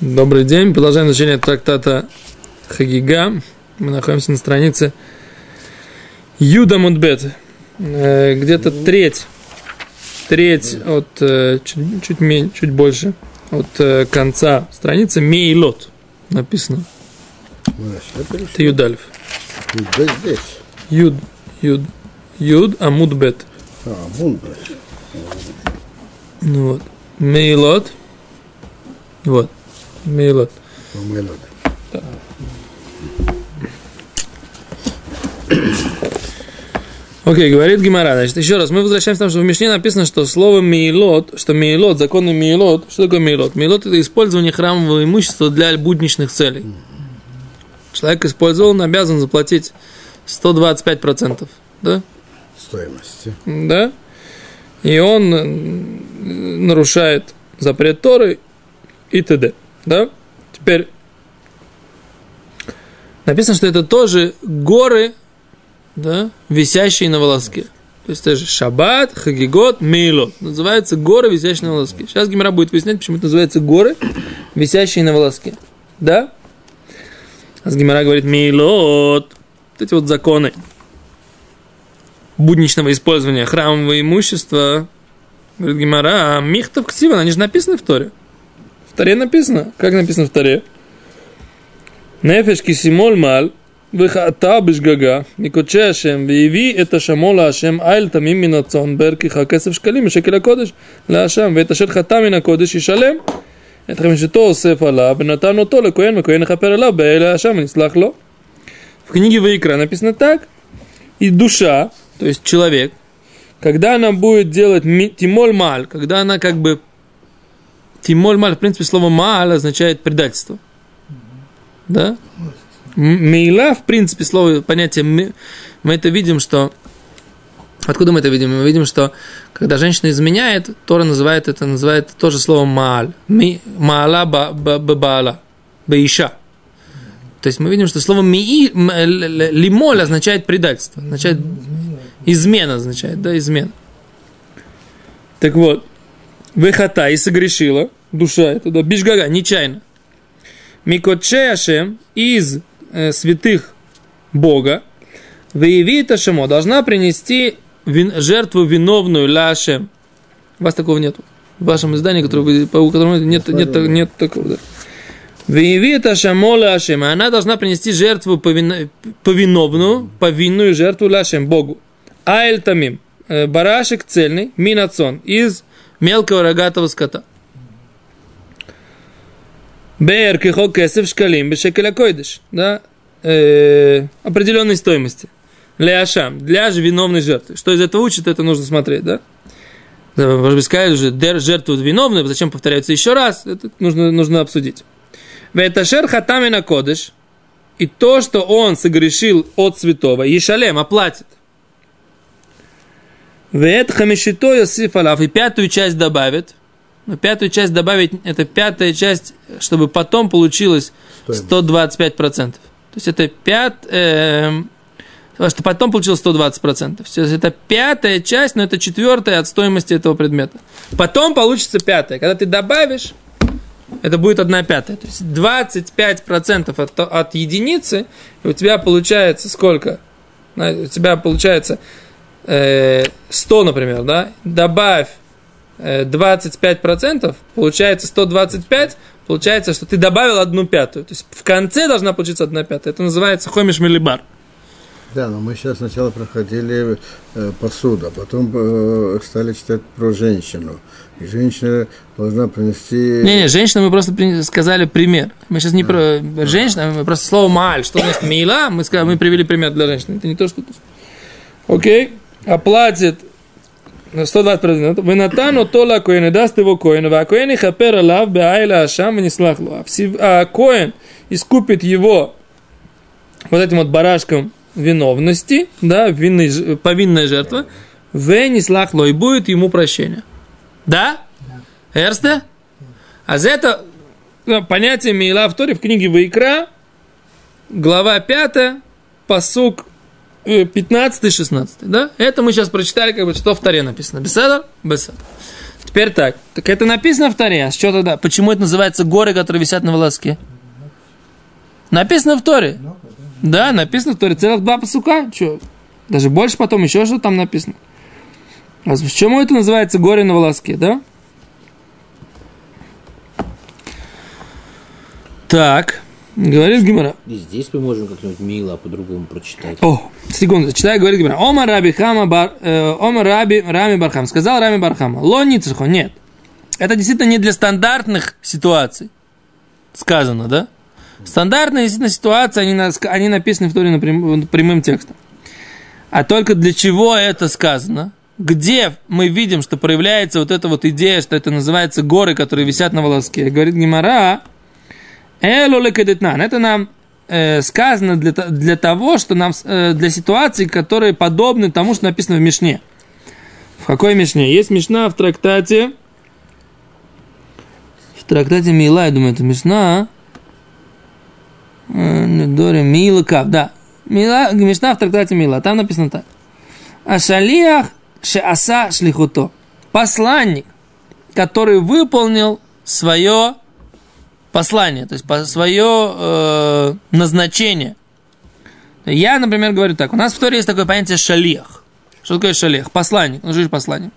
Добрый день. Продолжаем изучение трактата Хагига. Мы находимся на странице Юда Мудбет. Э, где-то треть, треть от, э, чуть, чуть, меньше, чуть больше от э, конца страницы Мейлот написано. Это Юдальф. здесь. Юд, Юд, Юд, а Мудбет. А, Мудбет. Ну вот. Мейлот. Вот. Мейлот. Мейлот. Окей, okay, говорит Гимара. Значит, еще раз, мы возвращаемся к тому, что в Мишне написано, что слово мейлот, что мейлот, законный мейлот, что такое мейлот? Мейлот – это использование храмового имущества для будничных целей. Человек использовал, он обязан заплатить 125%, да? Стоимости. Да? И он нарушает запрет Торы и т.д. Да? Теперь написано, что это тоже горы, да, висящие на волоске. То есть это же шаббат, хагигот, мейлот. Называются горы, висящие на волоске. Сейчас Гимара будет выяснять, почему это называется горы, висящие на волоске. Да? А Гимара говорит мейлот. Вот эти вот законы будничного использования храмового имущества. Говорит Гимара, а михтов ктива, они же написаны в Торе. Таре написано. Как написано в Таре? Нефеш кисимол мал, וחטא בשגגה, מקודשי השם, והביא את השמו להשם איל תמים מן הצאן, בערכך כסף שקלים משקל הקודש להשם, ואת אשר חטא מן הקודש ישלם. את חמשתו אוסף עליו, ונתן אותו לכהן, וכהן יכפר עליו, באלה להשם, ונסלח לו. В книге Ваикра написано так. И душа, то есть человек, когда она будет делать тимоль маль, когда она как бы Тимоль маль, в принципе, слово мааль означает предательство. Да? Мейла, в принципе, слово, понятие, мы, мы это видим, что... Откуда мы это видим? Мы видим, что когда женщина изменяет, Тора называет это, называет тоже слово мааль. Маала баала, баиша. То есть мы видим, что слово ми, лимоль означает предательство, означает измена, означает, да, измена. Так вот, выхата и согрешила, душа это, да, бишгага, нечаянно. Микотше Ашем из э, святых Бога, выявит Ашемо, должна принести вин, жертву виновную ля Ашем. У вас такого нету. В вашем издании, которое вы, по которому нет, нет, нет, нет такого, да. Выявит Ашемо ля Ашем. Она должна принести жертву повин, повиновную, повинную жертву ля Ашем, Богу. Аэль Тамим. Э, барашек цельный, минацон, из мелкого рогатого скота. Бер кихо кесев шкалим бешекеля койдыш. Да? Э, определенной стоимости. Ляшам. Для же виновной жертвы. Что из этого учит, это нужно смотреть, да? Может быть, сказали уже, дер жертвуют виновную, зачем повторяются еще раз? Это нужно, нужно обсудить. Веташер хатами на кодыш. И то, что он согрешил от святого, Ешалем оплатит. Вет хамишито Йосиф Алав. И пятую часть добавит. Но пятую часть добавить, это пятая часть, чтобы потом получилось 125%. То есть это пят, э, что потом получилось 120%. То есть это пятая часть, но это четвертая от стоимости этого предмета. Потом получится пятая. Когда ты добавишь, это будет одна пятая. То есть 25% от, от единицы, и у тебя получается сколько? У тебя получается 100, э, например, да, добавь 25%, э, получается 125, получается, что ты добавил одну пятую. То есть в конце должна получиться одна пятая. Это называется хомиш милибар. Да, но мы сейчас сначала проходили э, посуду, а потом э, стали читать про женщину. И женщина должна принести... Не-не, женщина мы просто сказали пример. Мы сейчас не про женщину, мы просто слово маль, что значит мила, мы, сказали, мы привели пример для женщины. Это не то, что... Окей? Оплатит 120%. Венатану тола коэн, и даст его коэн, а коэн и хапер алав беайла ашам не. А коэн искупит его вот этим вот барашком виновности, да, винной, повинная жертва, в не слахло, и будет ему прощение. Да? Эрсте? А за это ну, понятие Мейла в Торе в книге Вайкра, глава 5, посук 15-16, да? Это мы сейчас прочитали, как бы, что в Таре написано. Беседа? Беседа. Теперь так. Так это написано в Торе. А что тогда? Почему это называется горы, которые висят на волоске? Написано в Торе. Да, написано в Торе. Целых два посука. Что? Даже больше потом еще что там написано. А почему это называется горе на волоске, да? Так, говорит Гимара. И здесь мы можем как-нибудь мило по-другому прочитать. О, секунду, читаю, говорит Гимара. Ома Раби Хама бар, э, Ома Раби Рами Бархам. Сказал Рами Бархама. Ло ницхо, нет. Это действительно не для стандартных ситуаций. Сказано, да? Стандартные действительно ситуации, они, на- они написаны в Торе напрям- прямым текстом. А только для чего это сказано? Где мы видим, что проявляется вот эта вот идея, что это называется горы, которые висят на волоске? Говорит Гимара, Эло лекедетнан. Это нам э, сказано для, для того, что нам, э, для ситуаций, которые подобны тому, что написано в Мишне. В какой Мишне? Есть Мишна в трактате, в трактате Мила, я думаю, это Мишна, э, Недоре Мила да. Мила, Мишна в трактате Мила, там написано так. Ашалиях шеаса шлихуто. Посланник, который выполнил свое послание, то есть по- свое э, назначение. Я, например, говорю так. У нас в Торе есть такое понятие шалех. Что такое шалех? Посланник. Ну, что же посланник?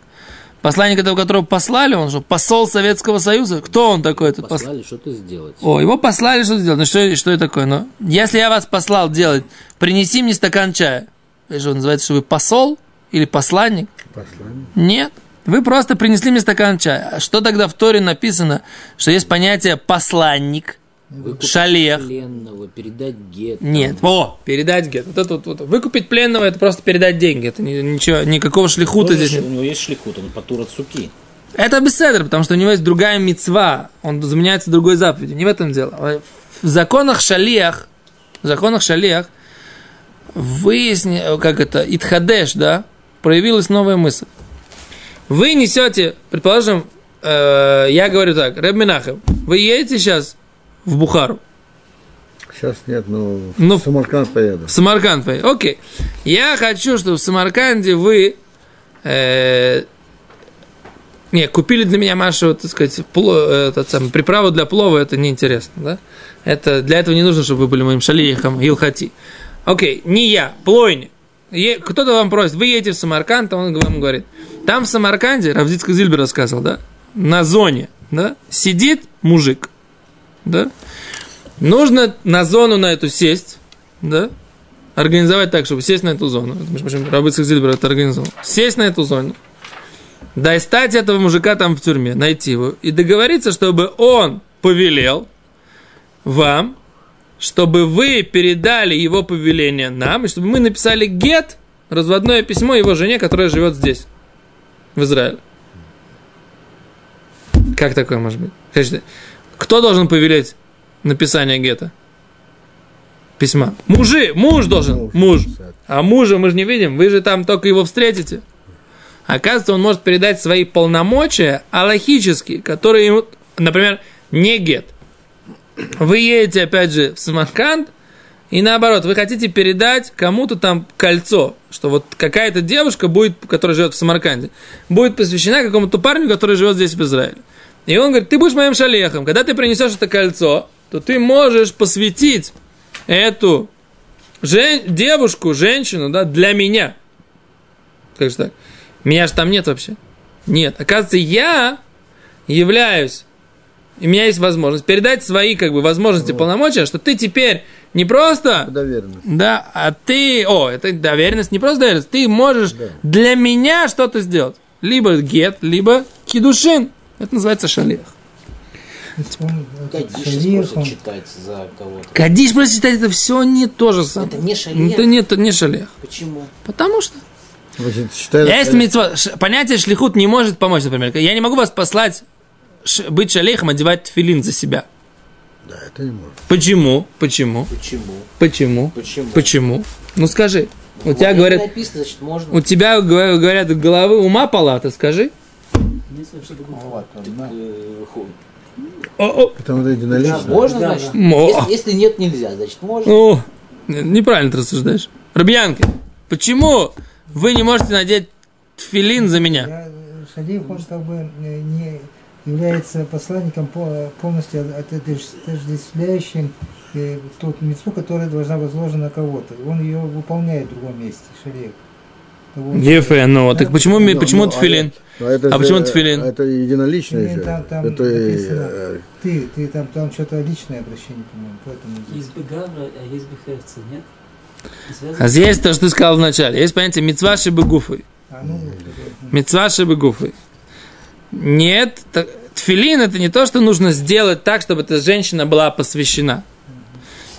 Посланник, этого которого послали, он что, посол Советского Союза? Кто он такой? Этот пос- Послали что-то сделать. О, его послали что сделать. Ну, что, что это такое? Ну, если я вас послал делать, принеси мне стакан чая. Это что, называется, что вы посол или посланник? Послание. Нет. Вы просто принесли мне стакан чая. А что тогда в Торе написано, что есть понятие посланник, Выкупить шалех? пленного, передать гет. Нет. О, передать гет. Вот это вот, вот. Выкупить пленного это просто передать деньги. Это ни- ничего, никакого шлихута Тоже здесь нет. У него есть шлихут, он патура цуки. Это беседр, потому что у него есть другая мецва, он заменяется другой заповедью. Не в этом дело. В законах шалиях, в законах шалиях выясни, как это, итхадеш, да, проявилась новая мысль. Вы несете, предположим, э, я говорю так, Рэб Минахем, вы едете сейчас в Бухару, Сейчас нет, но Ну, в Самарканд поеду. в Самарканд, поедете. окей. Я хочу, чтобы в Самарканде вы э, не, купили для меня Машу, так сказать, пло- этот самый, приправу для плова, это неинтересно, да? Это, для этого не нужно, чтобы вы были моим шалиехом, Илхати. Окей, не я, плойни. Кто-то вам просит, вы едете в Самарканд, а он вам говорит, там в Самарканде, Равдицкий Зильбер рассказывал, да, на зоне, да, сидит мужик, да, нужно на зону на эту сесть, да, организовать так, чтобы сесть на эту зону. Прочим, Равдицкий Зильбер это организовал. Сесть на эту зону, достать этого мужика там в тюрьме, найти его, и договориться, чтобы он повелел вам, чтобы вы передали его повеление нам, и чтобы мы написали гет, разводное письмо его жене, которая живет здесь, в Израиле. Как такое может быть? Кто должен повелеть написание гета? Письма. Мужи, муж должен, Муж. А мужа мы же не видим, вы же там только его встретите. Оказывается, он может передать свои полномочия аллахические, которые ему, например, не гет. Вы едете, опять же, в Самарканд, и наоборот, вы хотите передать кому-то там кольцо, что вот какая-то девушка будет, которая живет в Самарканде, будет посвящена какому-то парню, который живет здесь в Израиле. И он говорит, ты будешь моим шалехом. Когда ты принесешь это кольцо, то ты можешь посвятить эту жен- девушку, женщину, да, для меня. Как же так? Меня же там нет вообще. Нет. Оказывается, я являюсь, и у меня есть возможность передать свои, как бы, возможности, полномочия, что ты теперь не просто, Доверенность. да, а ты, о, это доверенность, не просто доверенность, ты можешь для меня что-то сделать. Либо гет, либо кидушин. Это называется шалех. Кадиш просто читать за кого-то. Кадиш, просто читать, это все не то же самое. Это не шалех. Это не, это не шалех. Почему? Потому что Значит, считай, Есть митцва. Ш- Понятие шлихут не может помочь, например. Я не могу вас послать быть шалейхом, одевать филин за себя. Да, это не может. Почему? Почему? Почему? Почему? Почему? Почему? Ну скажи. У Вот тебя говорят, написано, значит, можно. у тебя говор- говорят головы ума палата, скажи. Э, Потому что единолично. Можно, значит. Если, если нет, нельзя, значит, можно. о. Неправильно ты рассуждаешь. Рубьянки, почему вы не можете надеть филин за меня? Я Шалих, он как бы э, не является посланником по- полностью от- отождествляющим э, тот митцву, которая должна возложена на кого-то. Он ее выполняет в другом месте. Того- Ефе, ну, так почему, ми- Ну, почему ну, тфилин? Ну, это А же- почему тфилин? Это единоличное же. там- там это, написано. э, Ты, ты там, там что-то личное обращение, по-моему, поэтому... Есть бы гавра, а есть бы херца, нет? А здесь то, что ты сказал вначале. Есть понятие мецва шибы А, ну, Мецва шибы Нет, тфилин это не то, что нужно сделать так, чтобы эта женщина была посвящена.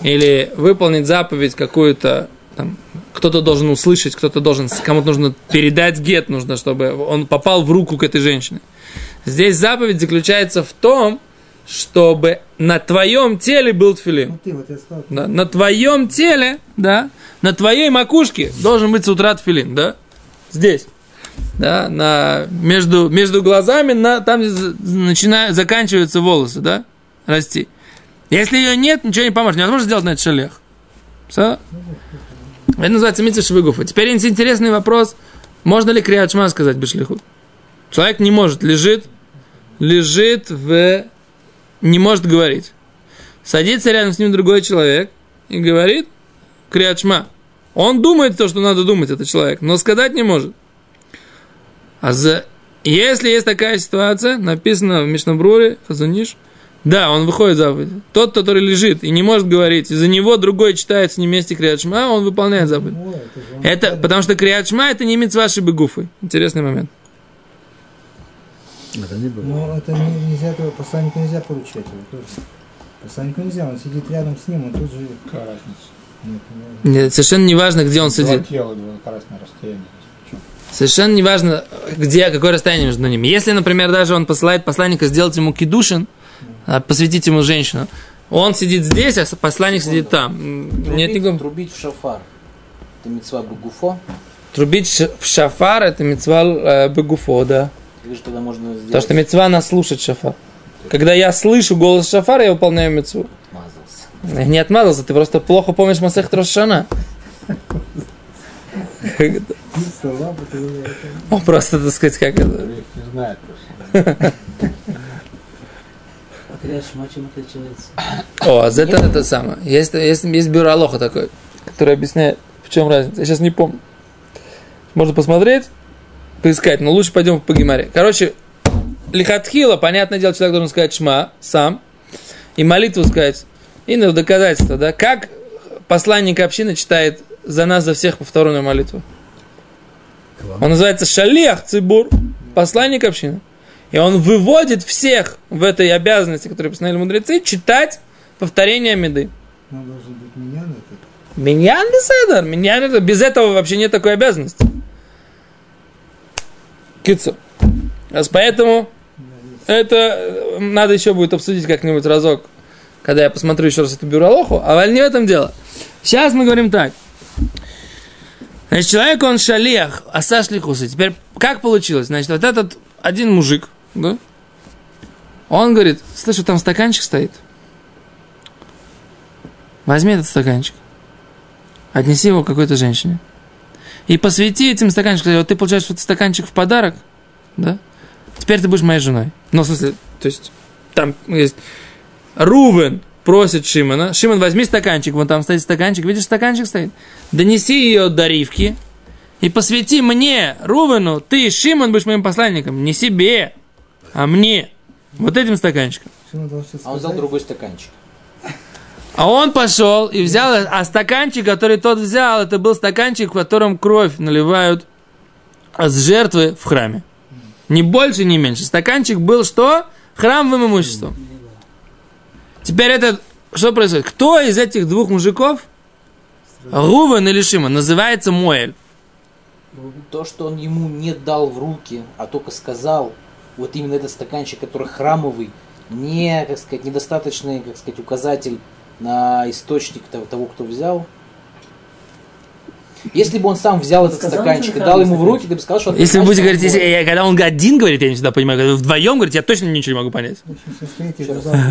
Или выполнить заповедь какую-то, там, кто-то должен услышать, кто-то должен, кому-то нужно передать гет, нужно, чтобы он попал в руку к этой женщине. Здесь заповедь заключается в том, чтобы на твоем теле был тфилин. ну вот сказал, Да, на твоем теле, да, на твоей макушке должен быть с утра тфилин, да, здесь, да, на, между, между глазами, на, там начинают, заканчиваются волосы, да, расти. Если ее нет, ничего не поможет, невозможно сделать на это шалех. Все? Это называется митцва швыгуфа. Теперь интересный вопрос, можно ли криачма сказать бешлиху? Человек не может, лежит, лежит в... не может говорить. Садится рядом с ним другой человек и говорит криачма. Он думает то, что надо думать, этот человек, но сказать не может. А за... если есть такая ситуация, написано в Мишнабруре, Хазуниш, да, он выходит заповедь. Тот, который лежит и не может говорить, и за него другой читает с ним вместе криачма, он выполняет заповедь. ну, это он Это, правильно. потому что криачма это не митцва шибегуфы. Интересный момент. это не было. Но это не- нельзя, этого посланнику нельзя поручать. Посланнику нельзя, он сидит рядом с ним, он тут же... Нет, ну, Нет, Совершенно не важно, где он Два сидит. тела, два. Причем Совершенно не важно, где, какое расстояние между ними. Если, например, даже он посылает посланника сделать ему кидушин, а, посвятить ему женщину, он сидит здесь, а посланник сидит там. М, Нет Трубить, никакого... трубить в шафар. Это мецва бегуфо. Трубить в шафар это мецва э, бегуфо, да. Или же тогда можно сделать... Потому что мецва нас слушать шафар. Когда я слышу голос шафара, я выполняю мецву. Отмазался. Не отмазался, ты просто плохо помнишь Масех Трошана. Он просто, так сказать, как это... Не знает просто. О, а это это самое. Есть, есть, есть бюро Алоха такой, который объясняет, в чем разница. Я сейчас не помню. Можно посмотреть, поискать, но лучше пойдем по Гимаре. Короче, Лихатхила, понятное дело, человек должен сказать шма сам, и молитву сказать, и на доказательство, да, как посланник общины читает за нас, за всех повторную молитву. Он называется Шалех Цибур, посланник общины. И он выводит всех в этой обязанности, которые постановили мудрецы, читать повторение меды. Ну, должен быть меня на это. Миньян беседер, миньян это, без этого вообще нет такой обязанности. Кицу. Раз поэтому это э, надо еще будет обсудить как-нибудь разок, когда я посмотрю еще раз эту бюролоху, а не в этом дело. Сейчас мы говорим так. Значит, человек, он шалех, а сашлихусы. Теперь, как получилось? Значит, вот этот один мужик, да? Он говорит, слышу, там стаканчик стоит. Возьми этот стаканчик. Отнеси его какой-то женщине. И посвяти этим стаканчиком. Вот ты получаешь вот стаканчик в подарок, да? Теперь ты будешь моей женой. Ну, в смысле, то есть, там есть... Рувен просит Шимона. Шимон, возьми стаканчик. Вон там стоит стаканчик. Видишь, стаканчик стоит? Донеси ее до Ривки. И посвяти мне, Рувену, ты, Шимон, будешь моим посланником. Не себе, а мне. Вот этим стаканчиком. А он взял другой стаканчик. А он пошел и взял, а стаканчик, который тот взял, это был стаканчик, в котором кровь наливают с жертвы в храме. Ни больше, ни меньше. Стаканчик был что? Храмовым имуществом. Теперь это, что происходит? Кто из этих двух мужиков, Рувен или Шимон, называется Моэль? То, что он ему не дал в руки, а только сказал, вот именно этот стаканчик, который храмовый, не, как сказать, недостаточный, как сказать, указатель на источник того, кто взял. Если бы он сам взял этот Сказал, стаканчик и дал ему в руки, ты бы сказал, что... Если вы будете говорить, если, я- когда он один говорит, я не всегда понимаю, когда вдвоем говорите, я точно ничего не могу понять.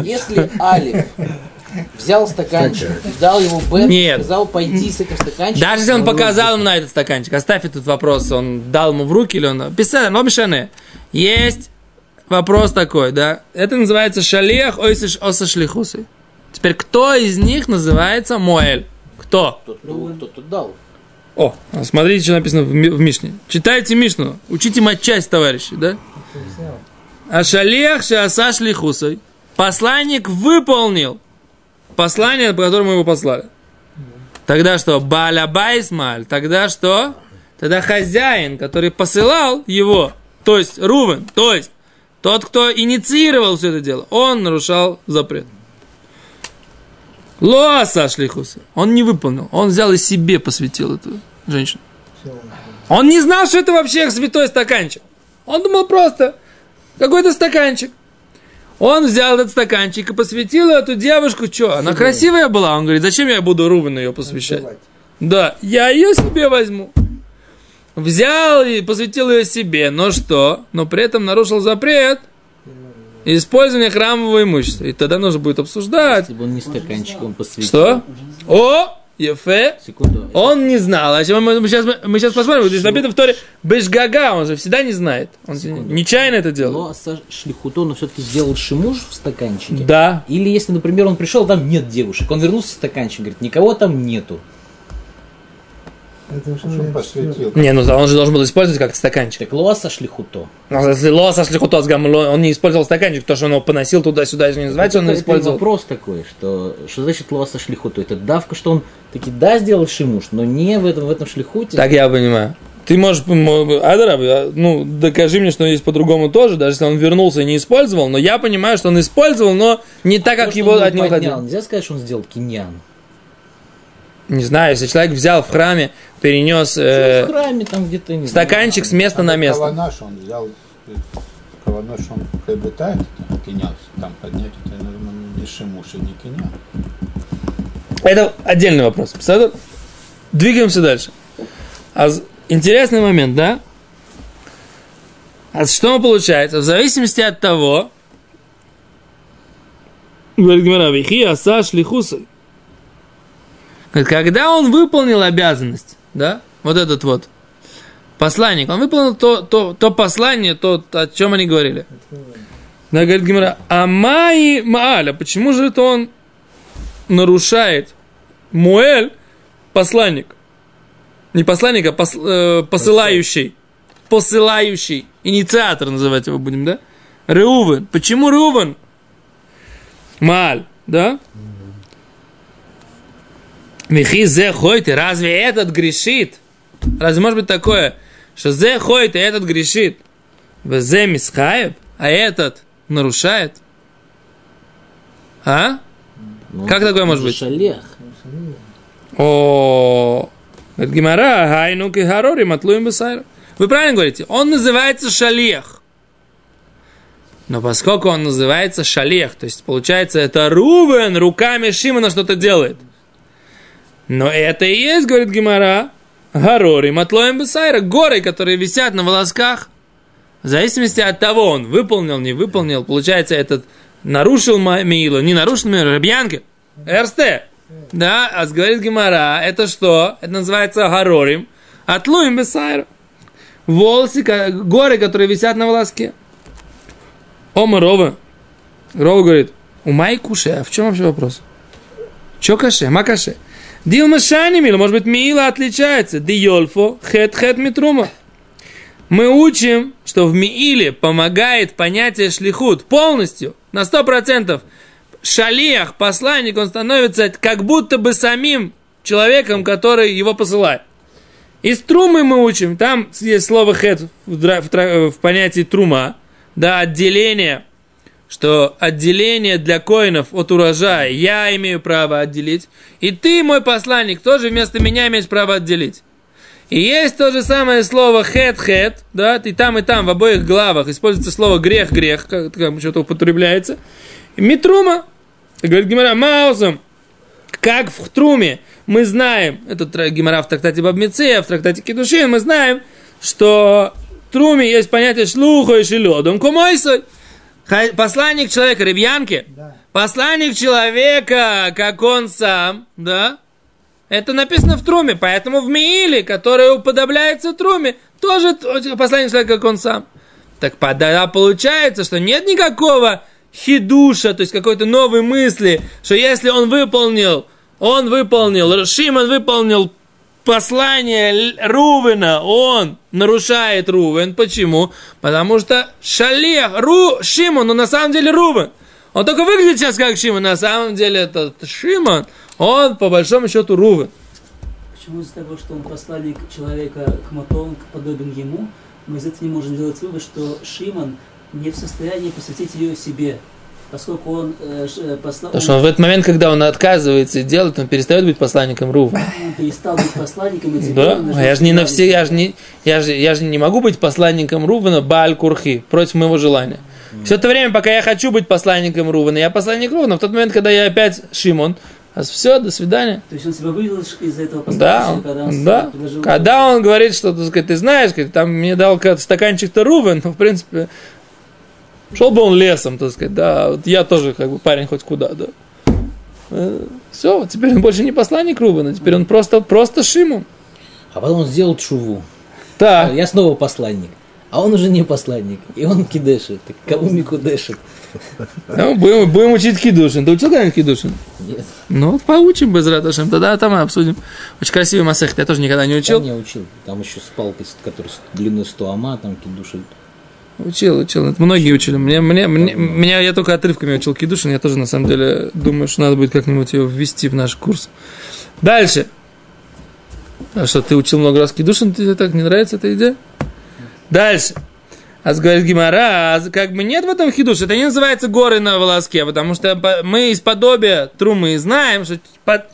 Если Алиф взял стаканчик, дал ему Бен, Нет. сказал пойди с этим стаканчиком. Даже если он показал ему на этот стаканчик, оставь этот вопрос, он дал ему в руки или он... Писали, но мешане. Есть вопрос такой, да? Это называется шалиах ойсиш оса шлихусы. Теперь, кто из них называется Моэль? Кто? Тот, кто, тот, кто дал. О, смотрите, что написано в, Ми- в Мишне. Читайте Мишну, учите матчасть, товарищи, да? А шалиах шааса шлихусой. Посланник выполнил послание, по которому его послали. Тогда что? Балабайсмаль. Тогда что? Тогда хозяин, который посылал его, то есть Рувен, то есть тот, кто инициировал все это дело, он нарушал запрет. Лоаса шлихуса. Он не выполнил. Он взял и себе посвятил эту женщину. Он не знал, что это вообще святой стаканчик. Он думал просто какой-то стаканчик. Он взял этот стаканчик и посвятил эту девушку. Что, она красивая была? Он говорит, зачем я буду Рувену ее посвящать? Да, я ее себе возьму. Взял и посвятил ее себе. Но что? Но при этом нарушил запрет использования храмового имущества. И тогда нужно будет обсуждать. Если бы он не стаканчиком посвятил. Что? О, Ефе. Секунду. Он не знал. А мы, мы сейчас, мы сейчас посмотрим. Здесь написано в Торе Бешгага. Он же всегда не знает. Он Секунду. нечаянно это делал. Но Шлихуто, он все-таки сделал шимуш в стаканчике. Да. Или если, например, он пришел, там нет девушек, он вернулся в стаканчик, говорит, никого там нету. Это уже посвятил? Не, ну он же должен был использовать как стаканчик. Так Лоаса Шлихуто. Ну, если Лоа сошли хутоц гамло, он не использовал стаканчик, то, что он его поносил туда-сюда, это не называется, он Это- это использовал. вопрос такой, что, что значит Лоаса Шлихуто? Это давка, что он таки да сделал шимуш, но не в этом, в этом шлихуте. Так я понимаю. Ты можешь, Адараб, я- ну, докажи мне, что есть по-другому тоже, даже если он вернулся и не использовал, но я понимаю, что он использовал, но не так, То, как что его он от него поднял, хотел. Нельзя сказать, что он сделал киньян. Не знаю, если человек взял в храме, перенес... в э, храме там где-то не стаканчик с места на место. Кавана, что он взял, э, кавана, что он приобретает, это кинял, там поднять, это наверное, не шимуш и не кинял. Это отдельный вопрос. Двигаемся дальше. А интересный момент, да? А что получается? В зависимости от того, говорит Гмара, «Вихи аса шлихусой». Когда он выполнил обязанность, да, вот этот вот посланник, он выполнил то, то, то послание, то, о чем они говорили. Да, говорит Гимара, а Майи Мааля, почему же это он нарушает Муэль, посланник. Не посланник, а пос- э, посылающий. Посылающий. Инициатор называть его будем, да? Реувен. Почему Реувен? Мааль, да? Михи зе хойте, разве этот грешит? Разве может быть такое, что зе хойте, этот грешит? Зе мисхаев, а этот нарушает? А? Ну, Как такое может же быть? Шалех. О, говорит Гимара, хайну кихарори матлуем бесайра. Вы правильно говорите, он называется шалех. Но поскольку он называется шалех, то есть получается это Рувен руками Шимона что-то делает. Но это и есть, говорит Гимара, Гарори, Матлоем Бесайра, горы, которые висят на волосках. В зависимости от того, он выполнил, не выполнил, получается, этот нарушил Милу, не нарушил Милу, Рабьянки, РСТ. Да, а говорит Гимара, это что? Это называется Гарорим, Атлуем Бесайра. Волосы, горы, которые висят на волоске. Ома Рова. Рова говорит, у Май куше, а в чем вообще вопрос? Чё каше? Ма каше? Дилма шани мила, может быть, мила отличается. Диольфо, хет хет митрума. Мы учим, что в Мииле помогает понятие шлихут полностью, на 100%. Шалиях, посланник, он становится как будто бы самим человеком, который его посылает. Из трумы мы учим, там есть слово хет в, в в понятии трума, да, отделение, что отделение для коинов от урожая я имею право отделить, и ты, мой посланник, тоже вместо меня имеешь право отделить. И есть то же самое слово хет-хет, да, и там, и там, в обоих главах используется слово грех-грех, как, как что-то употребляется. И Митрума, говорит Гимара, Маусом, как в Труме мы знаем, это Гимара в трактате Бабмицея, в трактате Кедушин, мы знаем, что в Труме есть понятие шлуха и шеледом кумойсой. Посланник человека, ребянки, Да. посланник человека, как он сам, да, это написано в Труме, поэтому в Мииле, который уподобляется Труме, тоже посланник человека, как он сам. Так тогда получается, что нет никакого хидуша, то есть какой-то новой мысли, что если он выполнил, он выполнил, Шимон выполнил послание Рувена, он нарушает Рувен. Почему? Потому что Шалех, Ру, Шимон, но на самом деле Рувен. Он только выглядит сейчас как Шимон, на самом деле это Шимон, он по большому счету Рувен. Почему из-за того, что он посланник человека к мотон, к подобен ему, мы из этого не можем сделать вывод, что Шимон не в состоянии посвятить ее себе, поскольку он э, э, послал... Потому что он в этот момент, когда он отказывается делать, он перестает быть посланником Рува. он перестал быть посланником, и теперь Да, он а я же не на все, я же не, я же, я же не могу быть посланником Рувана Бааль Курхи против моего желания. Все это время, пока я хочу быть посланником Рувана, я посланник Рувана. В тот момент, когда я опять Шимон, а все, до свидания. То есть он себя вывел из этого Да, когда он да. предложил... Когда он говорит, что, так сказать, ты знаешь, там мне дал стаканчик-то Рувен, но, в принципе, шел бы он лесом, так сказать, да, вот я тоже, как бы, парень хоть куда, да. Все, теперь он больше не посланник Рувена, теперь он просто, просто Шимон. А потом он сделал чуву. Так, Я снова посланник. А он уже не посланник. И он кидешит. Так кого микудешит? ну, будем, будем учить Кидушин. Ты учил когда-нибудь Кидушин? Нет, Ну, вот поучим без Раташем, тогда там мы обсудим. Очень красивый масех, я тоже никогда не я учил. не учил. Там еще с палкой, которая длиной 100 ама, там кидушит. Учил, учил. Это многие учили. Мне, мне, мне, меня я только отрывками учил Кидушин. Я тоже, на самом деле, думаю, что надо будет как-нибудь ее ввести в наш курс. Дальше. А что, ты учил много раз Кидушин? Тебе так не нравится эта идея? Дальше. А говорит Гимара, а как бы нет в этом хидуш, это не называется горы на волоске, потому что мы из подобия трумы знаем, что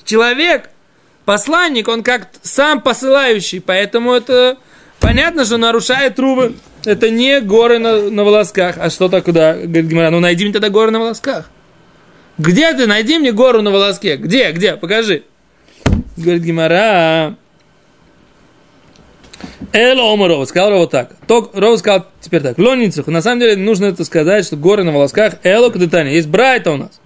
человек, посланник, он как сам посылающий, поэтому это понятно, что нарушает трубы. Это не горы на, на волосках. А что тогда? Говорит Гимара, ну найди мне тогда горы на волосках. Где ты? Найди мне гору на волоске. Где? Где? Покажи. Говорит Гимара. Эл Рова. Сказал Рова так. Ток, Рова сказал теперь так. Лоницах. На самом деле нужно это сказать, что горы на волосках. Эло Кадетани. Есть Брайта у нас.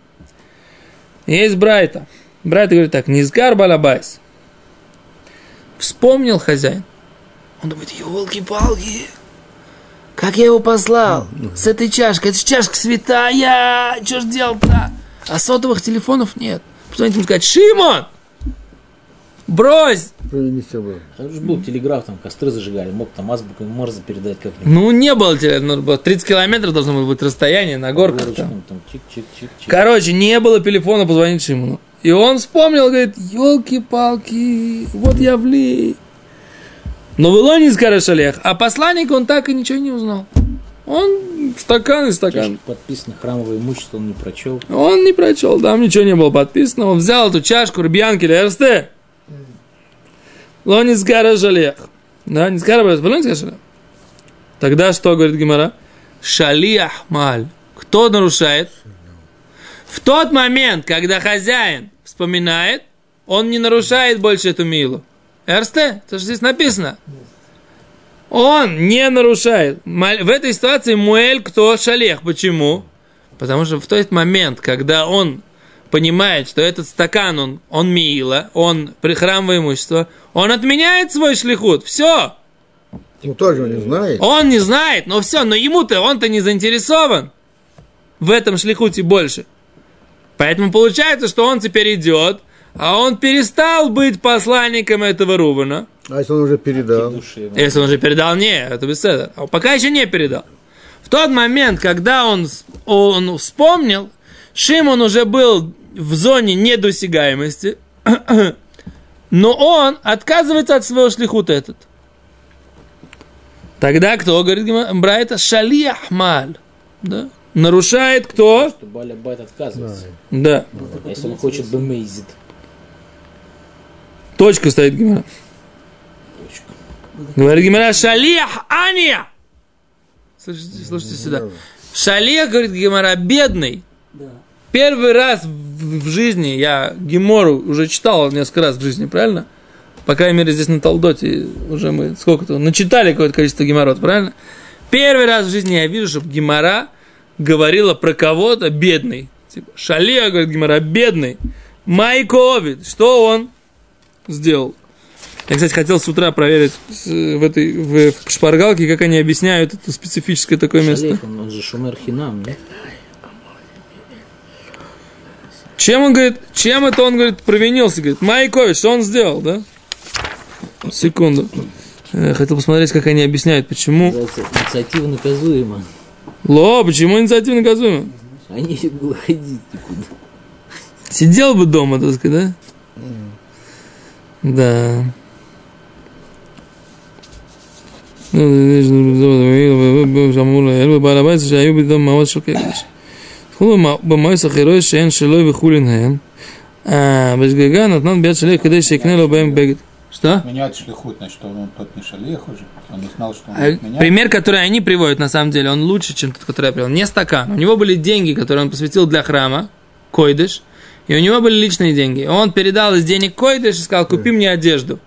Есть Брайта. Брайта говорит так. Низгар Балабайс. Вспомнил хозяин. Он думает, елки-палки. Как я его послал? С этой чашкой. Это же чашка святая. Что ж делать-то? А сотовых телефонов нет. Позвонить ему сказать, Шимон! Брось! Же был телеграф, там костры зажигали, мог там азбукой Морзе передать как-нибудь. Ну, не было телефона, нужно было 30 километров должно было быть расстояние на горках там. Там чик-чик-чик-чик. Короче, не было телефона позвонить Шимону. И он вспомнил, говорит, елки-палки, вот я влей. Но было не скажешь Олег, а посланник он так и ничего не узнал. Он стакан и стакан. Чашка подписано храмовое имущество, он не прочел. Он не прочел, там ничего не было подписано. Он взял эту чашку Рубьянки Лерсте. Лонис гара жалех. Да, не скара Лонис гара. Тогда что говорит Гимара? Шалиах маль. Кто нарушает? В тот момент, когда хозяин вспоминает, он не нарушает больше эту милу. Эрсте, это же здесь написано. Он не нарушает. В этой ситуации Муэль кто шалех. Почему? Потому что в тот момент, когда он понимает, что этот стакан, он, он мила, он при храмовое имущество, он отменяет свой шлихут. Все. Ну, тоже он не знает. Он не знает, но все, но ему-то, он-то не заинтересован в этом шлихуте больше. Поэтому получается, что он теперь идет, а он перестал быть посланником этого Рувана. А если он уже передал? Души. Если он уже передал, не, это беседа. А пока еще не передал. В тот момент, когда он, он вспомнил, Шимон уже был в зоне недосягаемости, но он отказывается от своего шлихута этот. Тогда кто, говорит Брайта, шалиах маль. Да? Нарушает кто? Что Баля Байт отказывается. Да. А если он хочет бемейзит. Точка стоит Гимара. Говорит Гимара, шалиах ания. Слушайте, слушайте сюда. Шалех, говорит Гимара, бедный. Да. Первый раз в, жизни я Гемору уже читал несколько раз в жизни, правильно? По крайней мере, здесь на Талдоте уже мы сколько-то начитали какое-то количество геморрот, правильно? Первый раз в жизни я вижу, чтобы Гемора говорила про кого-то бедный. Типа, Шалия, говорит Гимара, бедный. Майковид. Что он сделал? Я, кстати, хотел с утра проверить с- в этой в, шпаргалке, как они объясняют это специфическое такое место. Шалех, он, он же шумер хинам, нет? Чем он говорит, чем это он, говорит, провинился? Говорит, Майкович, что он сделал, да? Секунду. Э, Хотел посмотреть, как они объясняют, почему. Инициатива наказуема. Ло, почему инициатива наказуема? Они было ходить никуда. Сидел бы дома, так сказать, да? Да. אלו בבעל הבית שהיו בדום מעוז של קדש. תחולו במועץ החירוי שאין שלו וכולין הם. אה, בשגגה נתנן ביד שליח כדי שיקנה לו בהם בגד. Что? Менять шлихут, значит, что он тот не шалех уже. Он не знал, что он А, будет менять. Пример, который они приводят, на самом деле, он лучше, чем тот, который я привел. Не стакан. У него были деньги, которые он посвятил для храма, койдыш, и у него были личные деньги. Он передал из денег койдыш и сказал, купи мне одежду.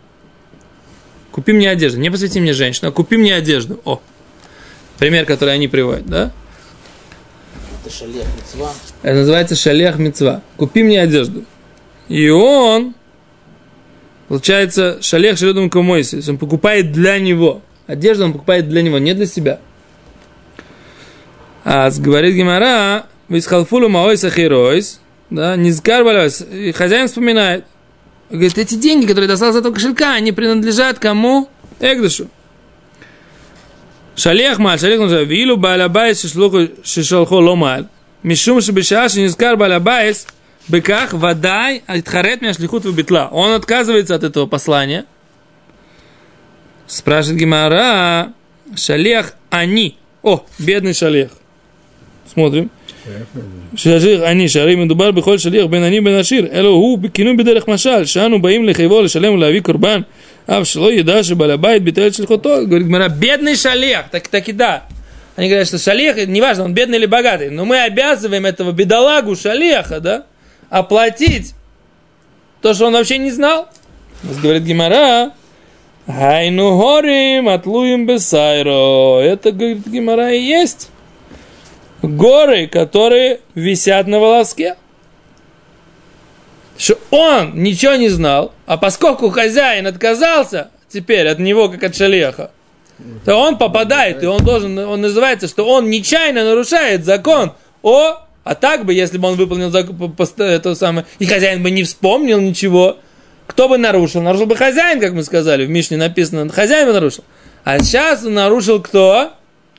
Купи мне одежду. Не посвяти мне женщину, а купи мне одежду. О, пример, который они приводят, да? Это шалех мецва. Это называется шалех мецва. Купи мне одежду. И он, получается, шалех шеледом комойси. То есть Он покупает для него. Одежду он покупает для него, не для себя. А говорит Гимара, висхалфулу маойса херойс, да, не сгарбалась, и хозяин вспоминает, говорит, эти деньги, которые достал из этого кошелька, они принадлежат кому? Эгдышу. Шалех маль, шалех называется, вилу балабайс шишлуху шишалхо ломаль. Мишум шибишаш не скар балабайс, быках водай, атхарет меня шлихут битла. Он отказывается от этого послания. Спрашивает Гимара, шалех они. О, бедный шалех. Смотрим. שליח אני, שהרי מדובר בכל שליח בין אני בין עשיר, אלא הוא בכינוי בדרך משל, שאנו באים לחייבו לשלם ולהביא קורבן, אף שלא ידע שבעל הבית ביטל את שליחותו. Говорит Гмара, бедный шалех, так, так и да. Они говорят, что шалех, неважно, он бедный или богатый, но мы обязываем этого бедолагу шалеха, да, оплатить то, что он вообще не знал. Говорит Гимара, Хайну горим, отлуем бесайро. Это, говорит Гимара, и есть горы, которые висят на волоске. Что он ничего не знал, а поскольку хозяин отказался теперь от него, как от шалеха, то он попадает, и он должен, он называется, что он нечаянно нарушает закон о, а так бы, если бы он выполнил это самое, и хозяин бы не вспомнил ничего, кто бы нарушил? Нарушил бы хозяин, как мы сказали, в Мишне написано, хозяин бы нарушил. А сейчас нарушил кто?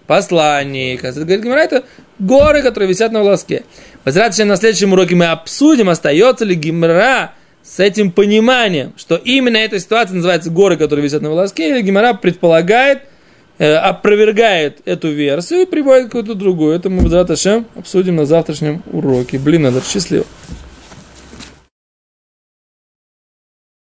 Посланник. Говорит Гимара, это горы, которые висят на волоске. Возвращаясь на следующем уроке мы обсудим, остается ли Гимара с этим пониманием, что именно эта ситуация называется горы, которые висят на волоске, или Гимара предполагает, э, опровергает эту версию и приводит какую-то другую. Это мы, Шем, обсудим на завтрашнем уроке. Блин, надо счастливо.